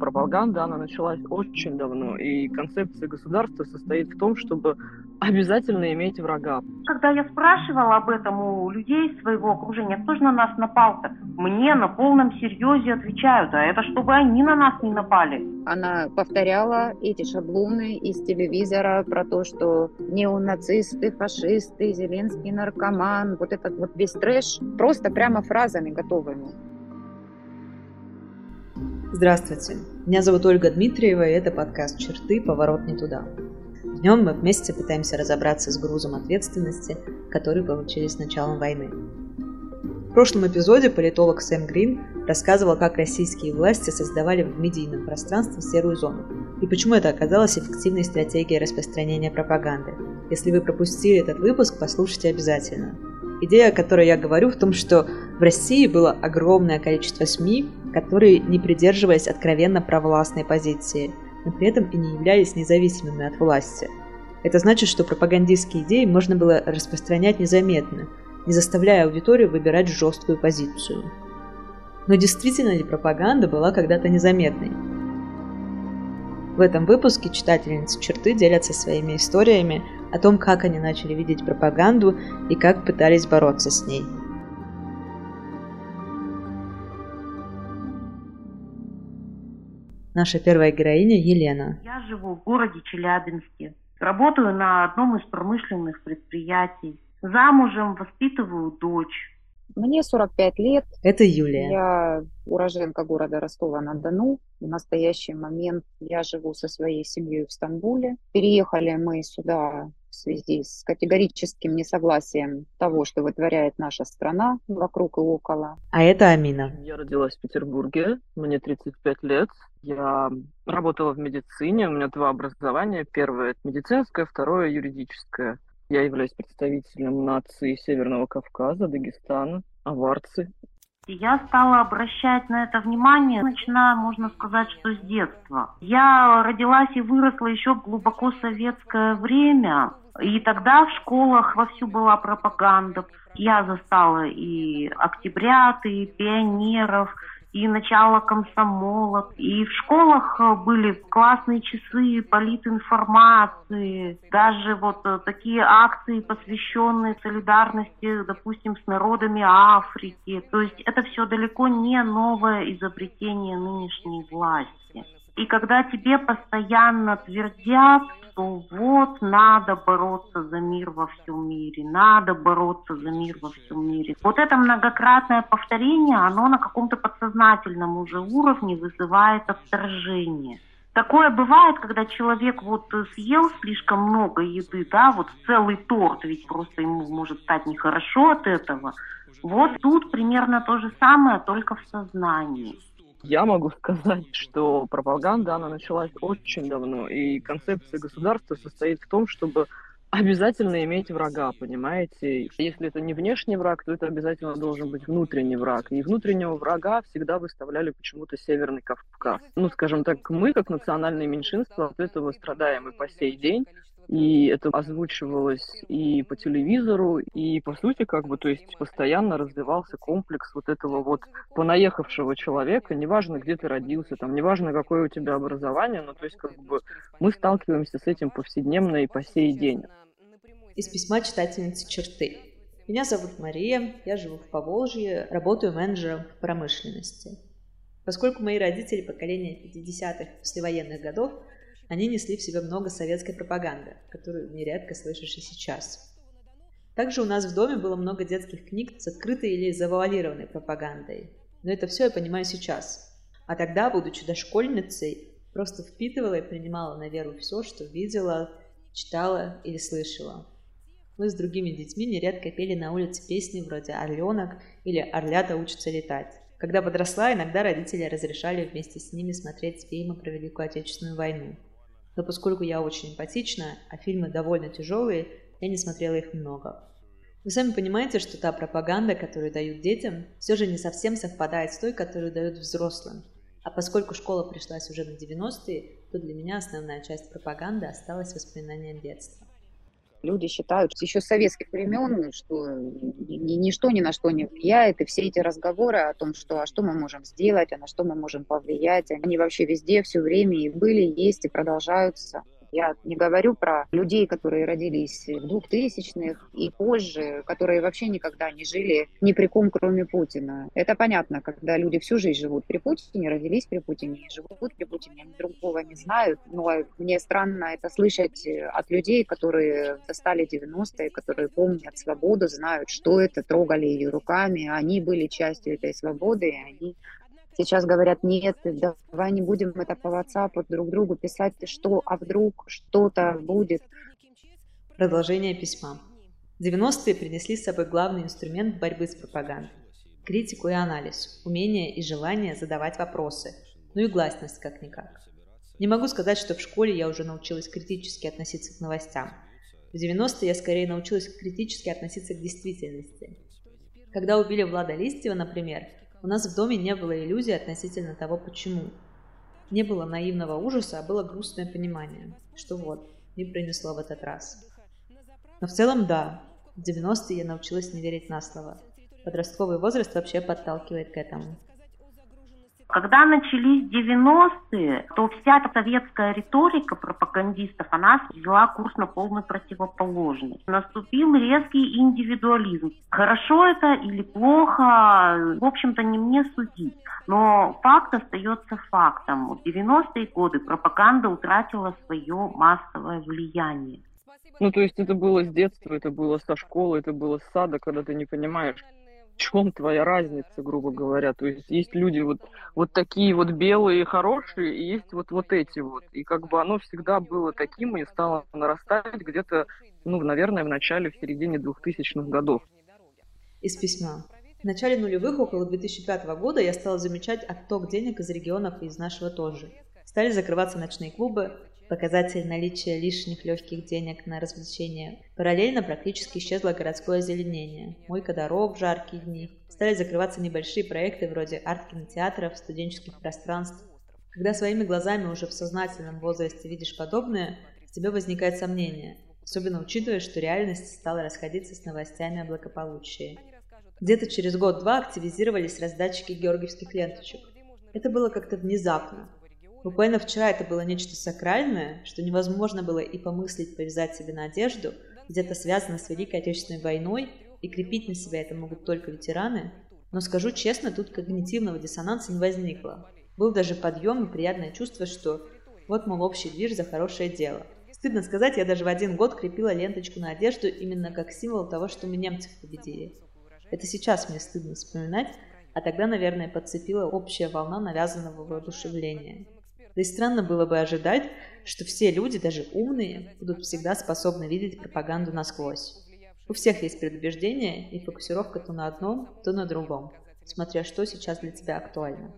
пропаганда, она началась очень давно, и концепция государства состоит в том, чтобы обязательно иметь врага. Когда я спрашивала об этом у людей своего окружения, кто же на нас напал-то? Мне на полном серьезе отвечают, а это чтобы они на нас не напали. Она повторяла эти шаблоны из телевизора про то, что неонацисты, фашисты, Зеленский наркоман, вот этот вот весь трэш, просто прямо фразами готовыми. Здравствуйте, меня зовут Ольга Дмитриева, и это подкаст «Черты. Поворот не туда». В нем мы вместе пытаемся разобраться с грузом ответственности, который получили с началом войны. В прошлом эпизоде политолог Сэм Грин рассказывал, как российские власти создавали в медийном пространстве серую зону и почему это оказалось эффективной стратегией распространения пропаганды. Если вы пропустили этот выпуск, послушайте обязательно. Идея, о которой я говорю, в том, что в России было огромное количество СМИ, которые не придерживались откровенно провластной позиции, но при этом и не являлись независимыми от власти. Это значит, что пропагандистские идеи можно было распространять незаметно, не заставляя аудиторию выбирать жесткую позицию. Но действительно ли пропаганда была когда-то незаметной? В этом выпуске читательницы черты делятся своими историями о том, как они начали видеть пропаганду и как пытались бороться с ней. Наша первая героиня Елена. Я живу в городе Челябинске. Работаю на одном из промышленных предприятий. Замужем, воспитываю дочь. Мне 45 лет. Это Юлия. Я уроженка города Ростова-на-Дону. В настоящий момент я живу со своей семьей в Стамбуле. Переехали мы сюда в связи с категорическим несогласием того, что вытворяет наша страна вокруг и около. А это Амина. Я родилась в Петербурге, мне 35 лет. Я работала в медицине, у меня два образования. Первое – это медицинское, второе – юридическое. Я являюсь представителем нации Северного Кавказа, Дагестана, аварцы. Я стала обращать на это внимание, начиная, можно сказать, что с детства. Я родилась и выросла еще глубоко советское время. И тогда в школах вовсю была пропаганда. Я застала и октябрят, и пионеров, и начало комсомола. И в школах э, были классные часы политинформации, даже вот э, такие акции, посвященные солидарности, допустим, с народами Африки. То есть это все далеко не новое изобретение нынешней власти. И когда тебе постоянно твердят, что вот надо бороться за мир во всем мире, надо бороться за мир во всем мире. Вот это многократное повторение, оно на каком-то подсознательном уже уровне вызывает отторжение. Такое бывает, когда человек вот съел слишком много еды, да, вот целый торт, ведь просто ему может стать нехорошо от этого. Вот тут примерно то же самое, только в сознании. Я могу сказать, что пропаганда, она началась очень давно, и концепция государства состоит в том, чтобы обязательно иметь врага, понимаете? Если это не внешний враг, то это обязательно должен быть внутренний враг. И внутреннего врага всегда выставляли почему-то Северный Кавказ. Ну, скажем так, мы, как национальное меньшинство, от этого страдаем и по сей день и это озвучивалось и по телевизору, и по сути, как бы, то есть постоянно развивался комплекс вот этого вот понаехавшего человека, неважно, где ты родился, там, неважно, какое у тебя образование, но то есть как бы мы сталкиваемся с этим повседневно и по сей день. Из письма читательницы черты. Меня зовут Мария, я живу в Поволжье, работаю менеджером в промышленности. Поскольку мои родители поколения 50-х послевоенных годов они несли в себе много советской пропаганды, которую нередко слышишь и сейчас. Также у нас в доме было много детских книг с открытой или завуалированной пропагандой. Но это все я понимаю сейчас. А тогда, будучи дошкольницей, просто впитывала и принимала на веру все, что видела, читала или слышала. Мы с другими детьми нередко пели на улице песни вроде «Орленок» или «Орлята учатся летать». Когда подросла, иногда родители разрешали вместе с ними смотреть фильмы про Великую Отечественную войну но поскольку я очень эмпатична, а фильмы довольно тяжелые, я не смотрела их много. Вы сами понимаете, что та пропаганда, которую дают детям, все же не совсем совпадает с той, которую дают взрослым. А поскольку школа пришлась уже на 90-е, то для меня основная часть пропаганды осталась воспоминанием детства. Люди считают еще с советских времен, что ничто ни на что не влияет, и все эти разговоры о том, что а что мы можем сделать, а на что мы можем повлиять, они вообще везде все время и были, есть, и продолжаются. Я не говорю про людей, которые родились в 2000-х и позже, которые вообще никогда не жили ни при ком, кроме Путина. Это понятно, когда люди всю жизнь живут при Путине, родились при Путине и живут при Путине, они другого не знают. Но мне странно это слышать от людей, которые застали 90-е, которые помнят свободу, знают, что это, трогали ее руками, они были частью этой свободы, и они Сейчас говорят, нет, давай не будем это по WhatsApp друг другу писать, что, а вдруг что-то будет. Продолжение письма. 90-е принесли с собой главный инструмент борьбы с пропагандой – критику и анализ, умение и желание задавать вопросы, ну и гласность как-никак. Не могу сказать, что в школе я уже научилась критически относиться к новостям. В 90-е я скорее научилась критически относиться к действительности. Когда убили Влада Листьева, например, у нас в доме не было иллюзий относительно того, почему. Не было наивного ужаса, а было грустное понимание, что вот, не принесло в этот раз. Но в целом да, в 90-е я научилась не верить на слово. Подростковый возраст вообще подталкивает к этому. Когда начались 90-е, то вся советская риторика пропагандистов, она взяла курс на полную противоположность. Наступил резкий индивидуализм. Хорошо это или плохо, в общем-то, не мне судить. Но факт остается фактом. В 90-е годы пропаганда утратила свое массовое влияние. Ну, то есть это было с детства, это было со школы, это было с сада, когда ты не понимаешь, чем твоя разница, грубо говоря. То есть есть люди вот, вот такие вот белые, хорошие, и есть вот, вот эти вот. И как бы оно всегда было таким и стало нарастать где-то, ну, наверное, в начале, в середине 2000-х годов. Из письма. В начале нулевых, около 2005 года, я стала замечать отток денег из регионов и из нашего тоже. Стали закрываться ночные клубы, показатель наличия лишних легких денег на развлечения. Параллельно практически исчезло городское озеленение, мойка дорог в жаркие дни. Стали закрываться небольшие проекты вроде арт-кинотеатров, студенческих пространств. Когда своими глазами уже в сознательном возрасте видишь подобное, в тебе возникает сомнение, особенно учитывая, что реальность стала расходиться с новостями о благополучии. Где-то через год-два активизировались раздатчики георгиевских ленточек. Это было как-то внезапно, Буквально вчера это было нечто сакральное, что невозможно было и помыслить повязать себе на одежду, где-то связано с Великой Отечественной войной, и крепить на себя это могут только ветераны. Но скажу честно, тут когнитивного диссонанса не возникло. Был даже подъем и приятное чувство, что вот, мол, общий движ за хорошее дело. Стыдно сказать, я даже в один год крепила ленточку на одежду именно как символ того, что мы немцев победили. Это сейчас мне стыдно вспоминать, а тогда, наверное, подцепила общая волна навязанного воодушевления. Да и странно было бы ожидать, что все люди, даже умные, будут всегда способны видеть пропаганду насквозь. У всех есть предубеждения и фокусировка то на одном, то на другом, смотря что сейчас для тебя актуально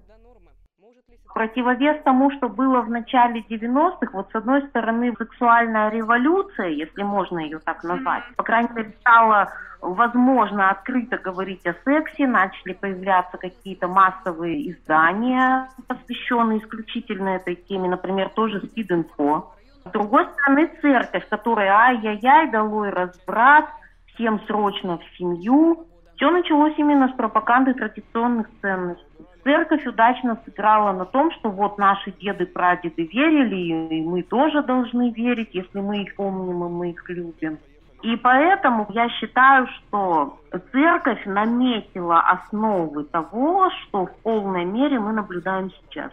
противовес тому, что было в начале 90-х, вот с одной стороны сексуальная революция, если можно ее так назвать, по крайней мере стало возможно открыто говорить о сексе, начали появляться какие-то массовые издания, посвященные исключительно этой теме, например, тоже «Спид-инфо». С другой стороны, церковь, которая ай-яй-яй, долой разбрат, всем срочно в семью. Все началось именно с пропаганды традиционных ценностей. Церковь удачно сыграла на том, что вот наши деды, прадеды верили, и мы тоже должны верить, если мы их помним и мы их любим. И поэтому я считаю, что церковь наметила основы того, что в полной мере мы наблюдаем сейчас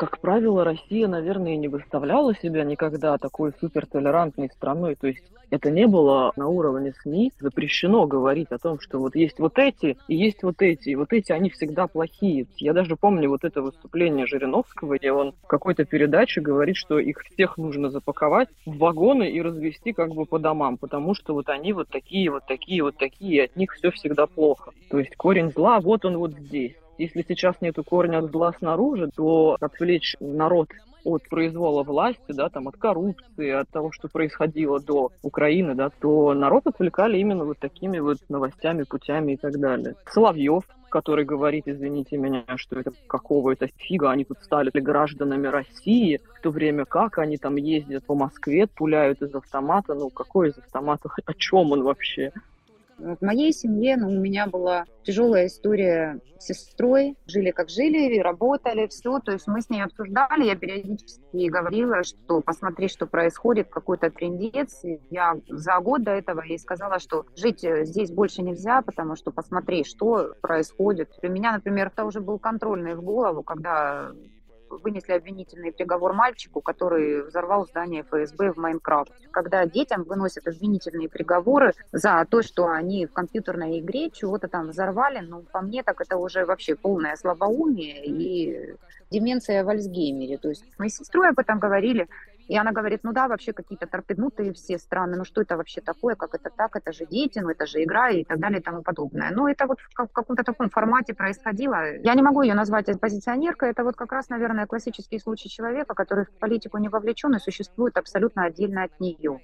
как правило, Россия, наверное, не выставляла себя никогда такой супертолерантной страной. То есть это не было на уровне СМИ запрещено говорить о том, что вот есть вот эти и есть вот эти, и вот эти, они всегда плохие. Я даже помню вот это выступление Жириновского, где он в какой-то передаче говорит, что их всех нужно запаковать в вагоны и развести как бы по домам, потому что вот они вот такие, вот такие, вот такие, и от них все всегда плохо. То есть корень зла, вот он вот здесь. Если сейчас нету корня зла снаружи, то отвлечь народ от произвола власти, да, там, от коррупции, от того, что происходило до Украины, да, то народ отвлекали именно вот такими вот новостями, путями и так далее. Соловьев который говорит, извините меня, что это какого это фига, они тут стали гражданами России, в то время как они там ездят по Москве, пуляют из автомата, ну какой из автомата, о чем он вообще? В моей семье ну, у меня была тяжелая история с сестрой. Жили как жили, работали, все. То есть мы с ней обсуждали. Я периодически говорила, что посмотри, что происходит, какой-то трендец. Я за год до этого ей сказала, что жить здесь больше нельзя, потому что посмотри, что происходит. У меня, например, это уже был контрольный в голову, когда вынесли обвинительный приговор мальчику, который взорвал здание ФСБ в Майнкрафт. Когда детям выносят обвинительные приговоры за то, что они в компьютерной игре чего-то там взорвали, ну, по мне, так это уже вообще полное слабоумие и деменция в Альцгеймере. То есть мы с сестрой об этом говорили, и она говорит, ну да, вообще какие-то торпеднутые все страны, ну что это вообще такое, как это так, это же дети, ну это же игра и так далее и тому подобное. Ну это вот в каком-то таком формате происходило. Я не могу ее назвать оппозиционеркой, это вот как раз, наверное, классический случай человека, который в политику не вовлечен и существует абсолютно отдельно от нее.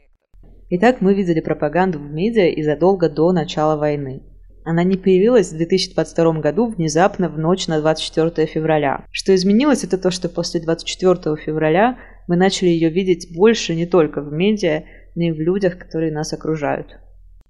Итак, мы видели пропаганду в медиа и задолго до начала войны. Она не появилась в 2022 году внезапно в ночь на 24 февраля. Что изменилось, это то, что после 24 февраля мы начали ее видеть больше не только в медиа, но и в людях, которые нас окружают.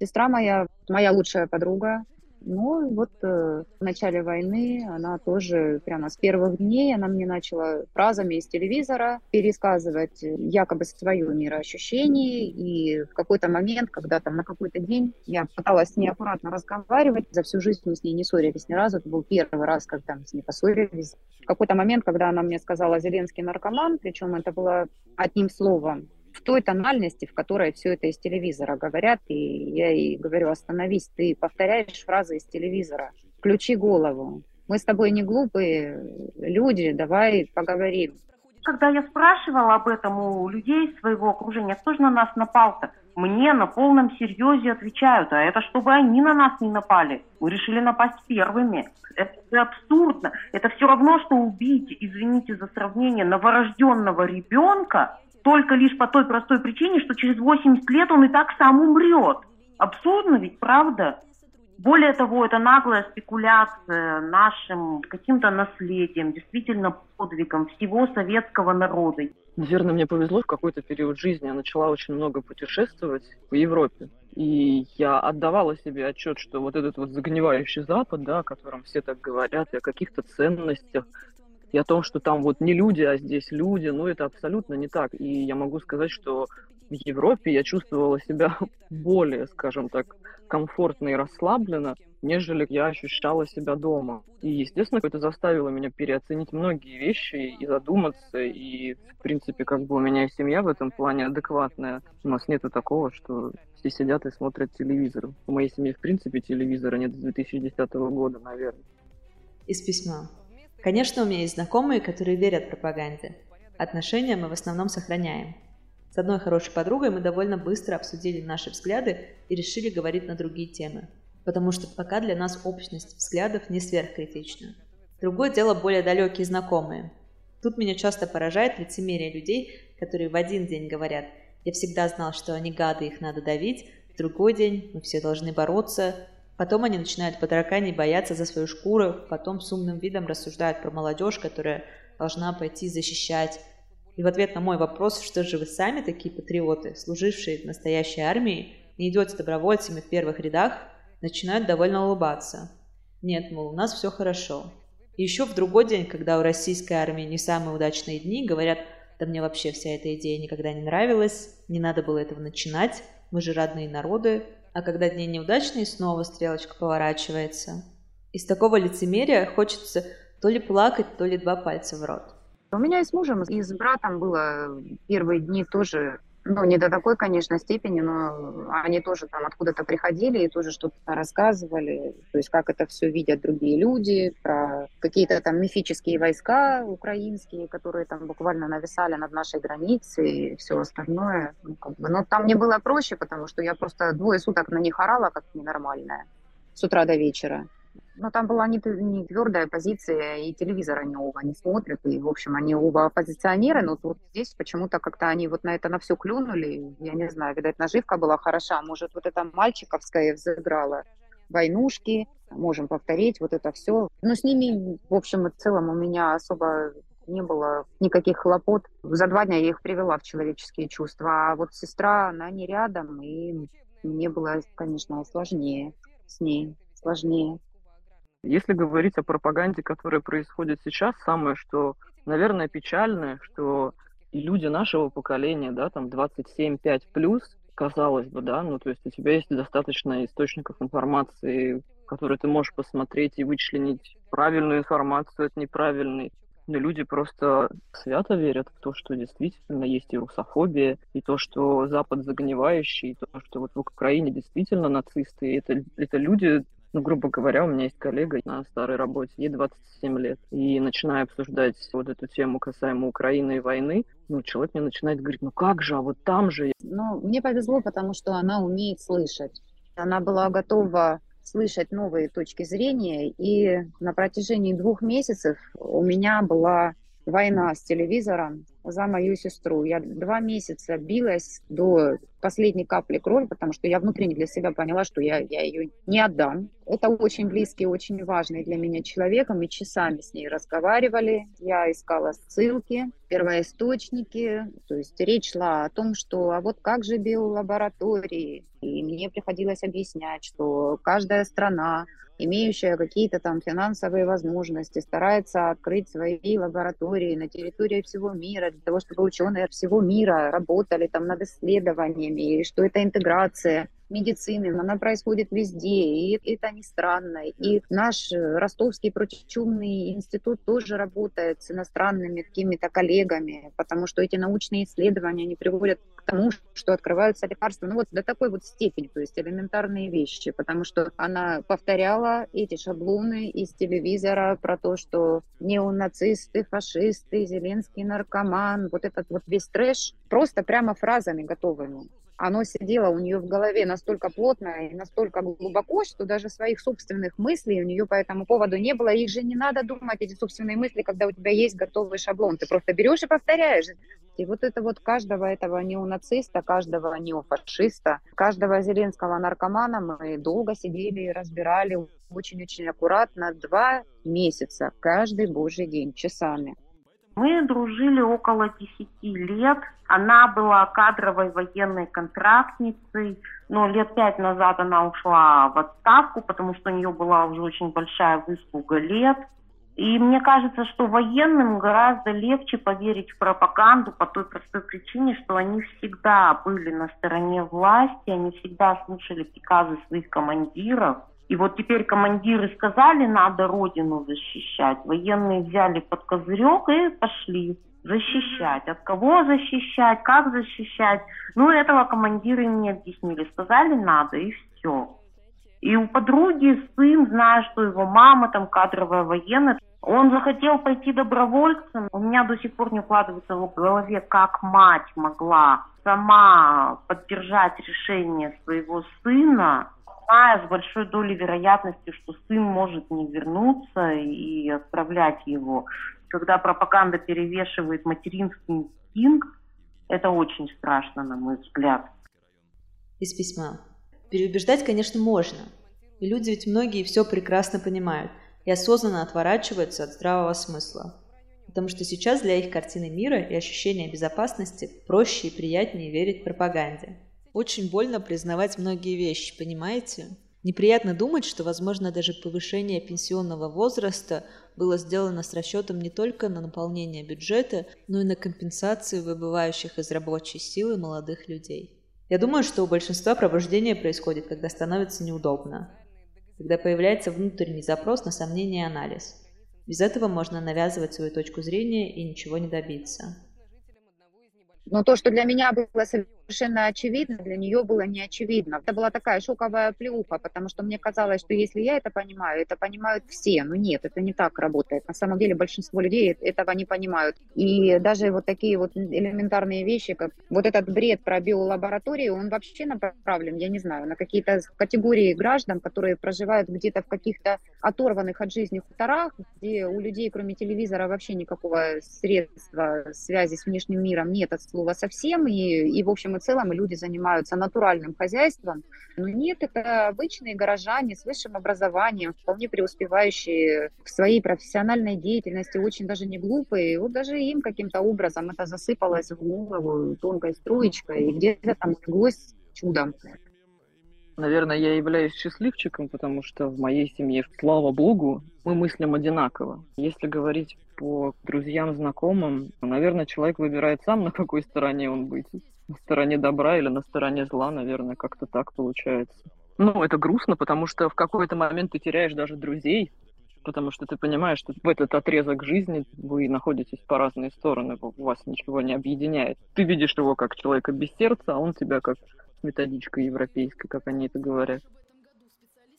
Сестра моя, моя лучшая подруга, ну, вот э, в начале войны она тоже прямо с первых дней, она мне начала фразами из телевизора пересказывать якобы свое мироощущение. И в какой-то момент, когда там на какой-то день я пыталась с ней аккуратно разговаривать, за всю жизнь мы с ней не ссорились ни разу, это был первый раз, когда мы с ней поссорились. В какой-то момент, когда она мне сказала «Зеленский наркоман», причем это было одним словом, в той тональности, в которой все это из телевизора говорят. И я ей говорю, остановись, ты повторяешь фразы из телевизора, включи голову. Мы с тобой не глупые люди, давай поговорим. Когда я спрашивала об этом у людей своего окружения, кто же на нас напал-то? Мне на полном серьезе отвечают, а это чтобы они на нас не напали. Мы решили напасть первыми. Это абсурдно. Это все равно, что убить, извините за сравнение, новорожденного ребенка только лишь по той простой причине, что через 80 лет он и так сам умрет. Абсурдно ведь, правда? Более того, это наглая спекуляция нашим каким-то наследием, действительно подвигом всего советского народа. Наверное, мне повезло в какой-то период жизни. Я начала очень много путешествовать по Европе. И я отдавала себе отчет, что вот этот вот загнивающий Запад, да, о котором все так говорят, и о каких-то ценностях, и о том, что там вот не люди, а здесь люди, ну, это абсолютно не так. И я могу сказать, что в Европе я чувствовала себя более, скажем так, комфортно и расслабленно, нежели я ощущала себя дома. И, естественно, это заставило меня переоценить многие вещи и задуматься. И, в принципе, как бы у меня и семья в этом плане адекватная. У нас нету такого, что все сидят и смотрят телевизор. У моей семьи, в принципе, телевизора нет с 2010 года, наверное. Из письма. Конечно, у меня есть знакомые, которые верят пропаганде. Отношения мы в основном сохраняем. С одной хорошей подругой мы довольно быстро обсудили наши взгляды и решили говорить на другие темы, потому что пока для нас общность взглядов не сверхкритична. Другое дело более далекие знакомые. Тут меня часто поражает лицемерие людей, которые в один день говорят «я всегда знал, что они гады, их надо давить», в другой день «мы все должны бороться», Потом они начинают по таракани бояться за свою шкуру, потом с умным видом рассуждают про молодежь, которая должна пойти защищать. И в ответ на мой вопрос, что же вы сами такие патриоты, служившие в настоящей армии, не идете добровольцами в первых рядах, начинают довольно улыбаться. Нет, мол, у нас все хорошо. И еще в другой день, когда у российской армии не самые удачные дни, говорят, да мне вообще вся эта идея никогда не нравилась, не надо было этого начинать, мы же родные народы, а когда дни неудачные, снова стрелочка поворачивается. Из такого лицемерия хочется то ли плакать, то ли два пальца в рот. У меня и с мужем, и с братом было первые дни тоже ну, не до такой, конечно, степени, но они тоже там откуда-то приходили и тоже что-то рассказывали, то есть как это все видят другие люди, про какие-то там мифические войска украинские, которые там буквально нависали над нашей границей и все остальное. Ну, как бы. Но там мне было проще, потому что я просто двое суток на них орала, как ненормальная, с утра до вечера. Но там была не, не твердая позиция, и телевизор они оба не смотрят, и, в общем, они оба оппозиционеры, но вот здесь почему-то как-то они вот на это на все клюнули, я не знаю, видать, наживка была хороша, может, вот эта мальчиковская взыграла, войнушки, можем повторить вот это все. Но с ними, в общем и целом, у меня особо не было никаких хлопот. За два дня я их привела в человеческие чувства. А вот сестра, она не рядом, и мне было, конечно, сложнее с ней, сложнее. Если говорить о пропаганде, которая происходит сейчас, самое, что, наверное, печальное, что люди нашего поколения, да, там 27-5 плюс, казалось бы, да, ну, то есть у тебя есть достаточно источников информации, которые ты можешь посмотреть и вычленить правильную информацию от неправильной. Но люди просто свято верят в то, что действительно есть и русофобия, и то, что Запад загнивающий, и то, что вот в Украине действительно нацисты. Это, это люди, ну, грубо говоря, у меня есть коллега на старой работе, ей 27 лет. И начиная обсуждать вот эту тему касаемо Украины и войны, ну, человек мне начинает говорить, ну как же, а вот там же... Ну, мне повезло, потому что она умеет слышать. Она была готова слышать новые точки зрения. И на протяжении двух месяцев у меня была война с телевизором за мою сестру. Я два месяца билась до последней капли крови, потому что я внутренне для себя поняла, что я, я ее не отдам. Это очень близкий, очень важный для меня человек. Мы часами с ней разговаривали. Я искала ссылки, первоисточники. То есть речь шла о том, что а вот как же биолаборатории. И мне приходилось объяснять, что каждая страна имеющая какие-то там финансовые возможности, старается открыть свои лаборатории на территории всего мира, для того, чтобы ученые всего мира работали там над исследованиями, и что это интеграция медицины, она происходит везде, и это не странно. И наш Ростовский противочумный институт тоже работает с иностранными какими-то коллегами, потому что эти научные исследования, они приводят к тому, что открываются лекарства, ну вот до такой вот степени, то есть элементарные вещи, потому что она повторяла эти шаблоны из телевизора про то, что неонацисты, фашисты, Зеленский наркоман, вот этот вот весь трэш, просто прямо фразами готовыми оно сидело у нее в голове настолько плотно и настолько глубоко, что даже своих собственных мыслей у нее по этому поводу не было. Их же не надо думать, эти собственные мысли, когда у тебя есть готовый шаблон. Ты просто берешь и повторяешь. И вот это вот каждого этого неонациста, каждого неофашиста, каждого зеленского наркомана мы долго сидели и разбирали очень-очень аккуратно два месяца, каждый божий день, часами. Мы дружили около 10 лет. Она была кадровой военной контрактницей, но лет пять назад она ушла в отставку, потому что у нее была уже очень большая выслуга лет. И мне кажется, что военным гораздо легче поверить в пропаганду по той простой причине, что они всегда были на стороне власти, они всегда слушали приказы своих командиров. И вот теперь командиры сказали, надо родину защищать. Военные взяли под козырек и пошли защищать. От кого защищать, как защищать. Ну, этого командиры им не объяснили. Сказали, надо, и все. И у подруги сын, зная, что его мама там кадровая военная, он захотел пойти добровольцем. У меня до сих пор не укладывается в голове, как мать могла сама поддержать решение своего сына зная с большой долей вероятности, что сын может не вернуться и отправлять его. Когда пропаганда перевешивает материнский инстинкт, это очень страшно, на мой взгляд. Из письма. Переубеждать, конечно, можно. И люди ведь многие все прекрасно понимают и осознанно отворачиваются от здравого смысла. Потому что сейчас для их картины мира и ощущения безопасности проще и приятнее верить пропаганде. Очень больно признавать многие вещи, понимаете? Неприятно думать, что, возможно, даже повышение пенсионного возраста было сделано с расчетом не только на наполнение бюджета, но и на компенсацию выбывающих из рабочей силы молодых людей. Я думаю, что у большинства пробуждение происходит, когда становится неудобно, когда появляется внутренний запрос на сомнение и анализ. Без этого можно навязывать свою точку зрения и ничего не добиться. Но то, что для меня было совершенно очевидно, для нее было не очевидно. Это была такая шоковая плюха, потому что мне казалось, что если я это понимаю, это понимают все. Но нет, это не так работает. На самом деле большинство людей этого не понимают. И даже вот такие вот элементарные вещи, как вот этот бред про биолабораторию, он вообще направлен, я не знаю, на какие-то категории граждан, которые проживают где-то в каких-то оторванных от жизни хуторах, где у людей, кроме телевизора, вообще никакого средства связи с внешним миром нет от слова совсем. И, и в общем и целом люди занимаются натуральным хозяйством. Но нет, это обычные горожане с высшим образованием, вполне преуспевающие в своей профессиональной деятельности, очень даже не глупые. Вот даже им каким-то образом это засыпалось в голову тонкой струечкой, и где-то там леглось чудом. Наверное, я являюсь счастливчиком, потому что в моей семье, слава богу, мы мыслим одинаково. Если говорить по друзьям, знакомым, наверное, человек выбирает сам, на какой стороне он быть. На стороне добра или на стороне зла, наверное, как-то так получается. Ну, это грустно, потому что в какой-то момент ты теряешь даже друзей, потому что ты понимаешь, что в этот отрезок жизни вы находитесь по разные стороны, у вас ничего не объединяет. Ты видишь его как человека без сердца, а он тебя как методичка европейская, как они это говорят.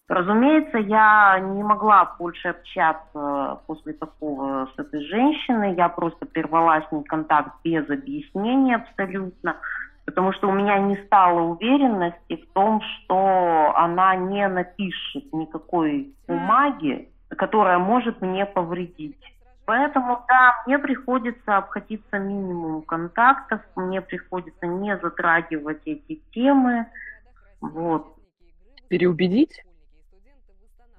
Разумеется, я не могла больше общаться после такого с этой женщиной. Я просто прервала с ней контакт без объяснений абсолютно, потому что у меня не стало уверенности в том, что она не напишет никакой бумаги, которая может мне повредить. Поэтому, да, мне приходится обходиться минимум контактов, мне приходится не затрагивать эти темы. Вот. Переубедить?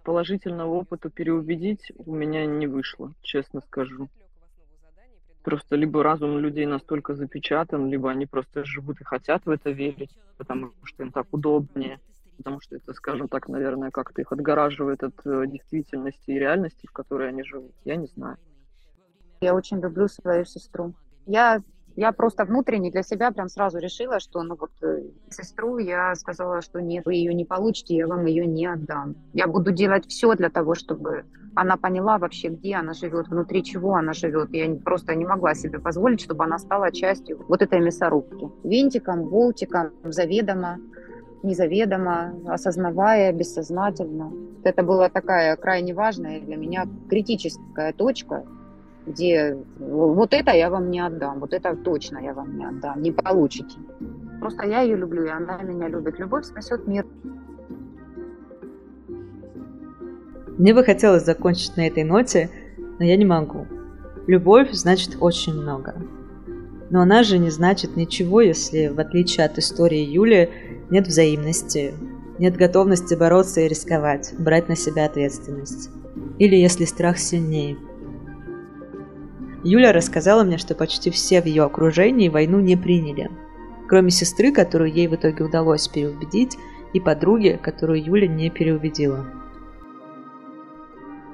Положительного опыта переубедить у меня не вышло, честно скажу. Просто либо разум людей настолько запечатан, либо они просто живут и хотят в это верить, потому что им так удобнее, потому что это, скажем так, наверное, как-то их отгораживает от э, действительности и реальности, в которой они живут. Я не знаю. Я очень люблю свою сестру. Я, я просто внутренне для себя прям сразу решила, что ну вот э, сестру я сказала, что нет, вы ее не получите, я вам ее не отдам. Я буду делать все для того, чтобы она поняла вообще, где она живет, внутри чего она живет. Я просто не могла себе позволить, чтобы она стала частью вот этой мясорубки. Винтиком, болтиком, заведомо незаведомо, осознавая, бессознательно. Это была такая крайне важная для меня критическая точка, где вот это я вам не отдам, вот это точно я вам не отдам, не получите. Просто я ее люблю, и она меня любит. Любовь спасет мир. Мне бы хотелось закончить на этой ноте, но я не могу. Любовь значит очень много. Но она же не значит ничего, если, в отличие от истории Юли, нет взаимности, нет готовности бороться и рисковать, брать на себя ответственность. Или если страх сильнее – Юля рассказала мне, что почти все в ее окружении войну не приняли. Кроме сестры, которую ей в итоге удалось переубедить, и подруги, которую Юля не переубедила.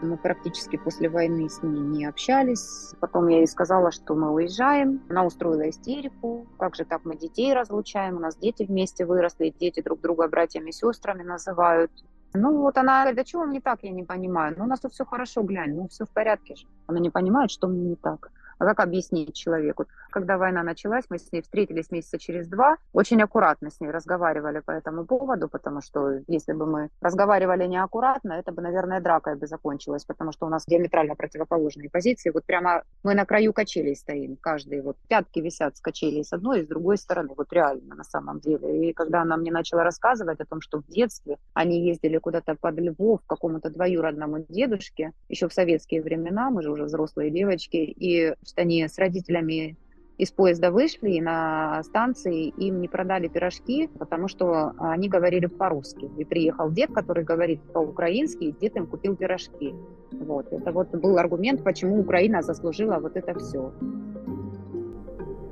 Мы практически после войны с ней не общались. Потом я ей сказала, что мы уезжаем. Она устроила истерику. Как же так мы детей разлучаем? У нас дети вместе выросли, дети друг друга братьями и сестрами называют. Ну вот она говорит, да чего мне так, я не понимаю. Ну у нас тут все хорошо, глянь, ну все в порядке же. Она не понимает, что мне не так. А как объяснить человеку? Когда война началась, мы с ней встретились месяца через два, очень аккуратно с ней разговаривали по этому поводу, потому что если бы мы разговаривали неаккуратно, это бы, наверное, дракой бы закончилось, потому что у нас диаметрально противоположные позиции. Вот прямо мы на краю качелей стоим, каждый вот пятки висят с качелей с одной и с другой стороны, вот реально на самом деле. И когда она мне начала рассказывать о том, что в детстве они ездили куда-то под Львов к какому-то двоюродному дедушке, еще в советские времена, мы же уже взрослые девочки, и что они с родителями из поезда вышли, на станции им не продали пирожки, потому что они говорили по-русски. И приехал дед, который говорит по-украински, и дед им купил пирожки. Вот. Это вот был аргумент, почему Украина заслужила вот это все.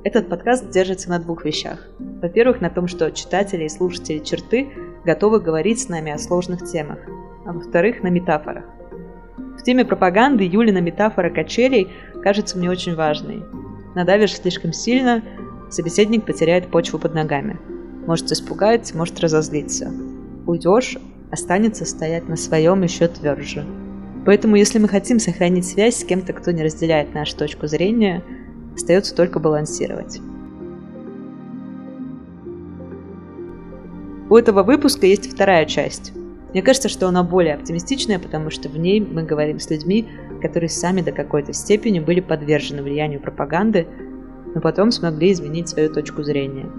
Этот подкаст держится на двух вещах. Во-первых, на том, что читатели и слушатели черты готовы говорить с нами о сложных темах. А во-вторых, на метафорах. В теме пропаганды Юлина метафора качелей кажется мне очень важной. Надавишь слишком сильно, собеседник потеряет почву под ногами. Может испугать, может разозлиться. Уйдешь, останется стоять на своем еще тверже. Поэтому, если мы хотим сохранить связь с кем-то, кто не разделяет нашу точку зрения, остается только балансировать. У этого выпуска есть вторая часть. Мне кажется, что она более оптимистичная, потому что в ней мы говорим с людьми, которые сами до какой-то степени были подвержены влиянию пропаганды, но потом смогли изменить свою точку зрения.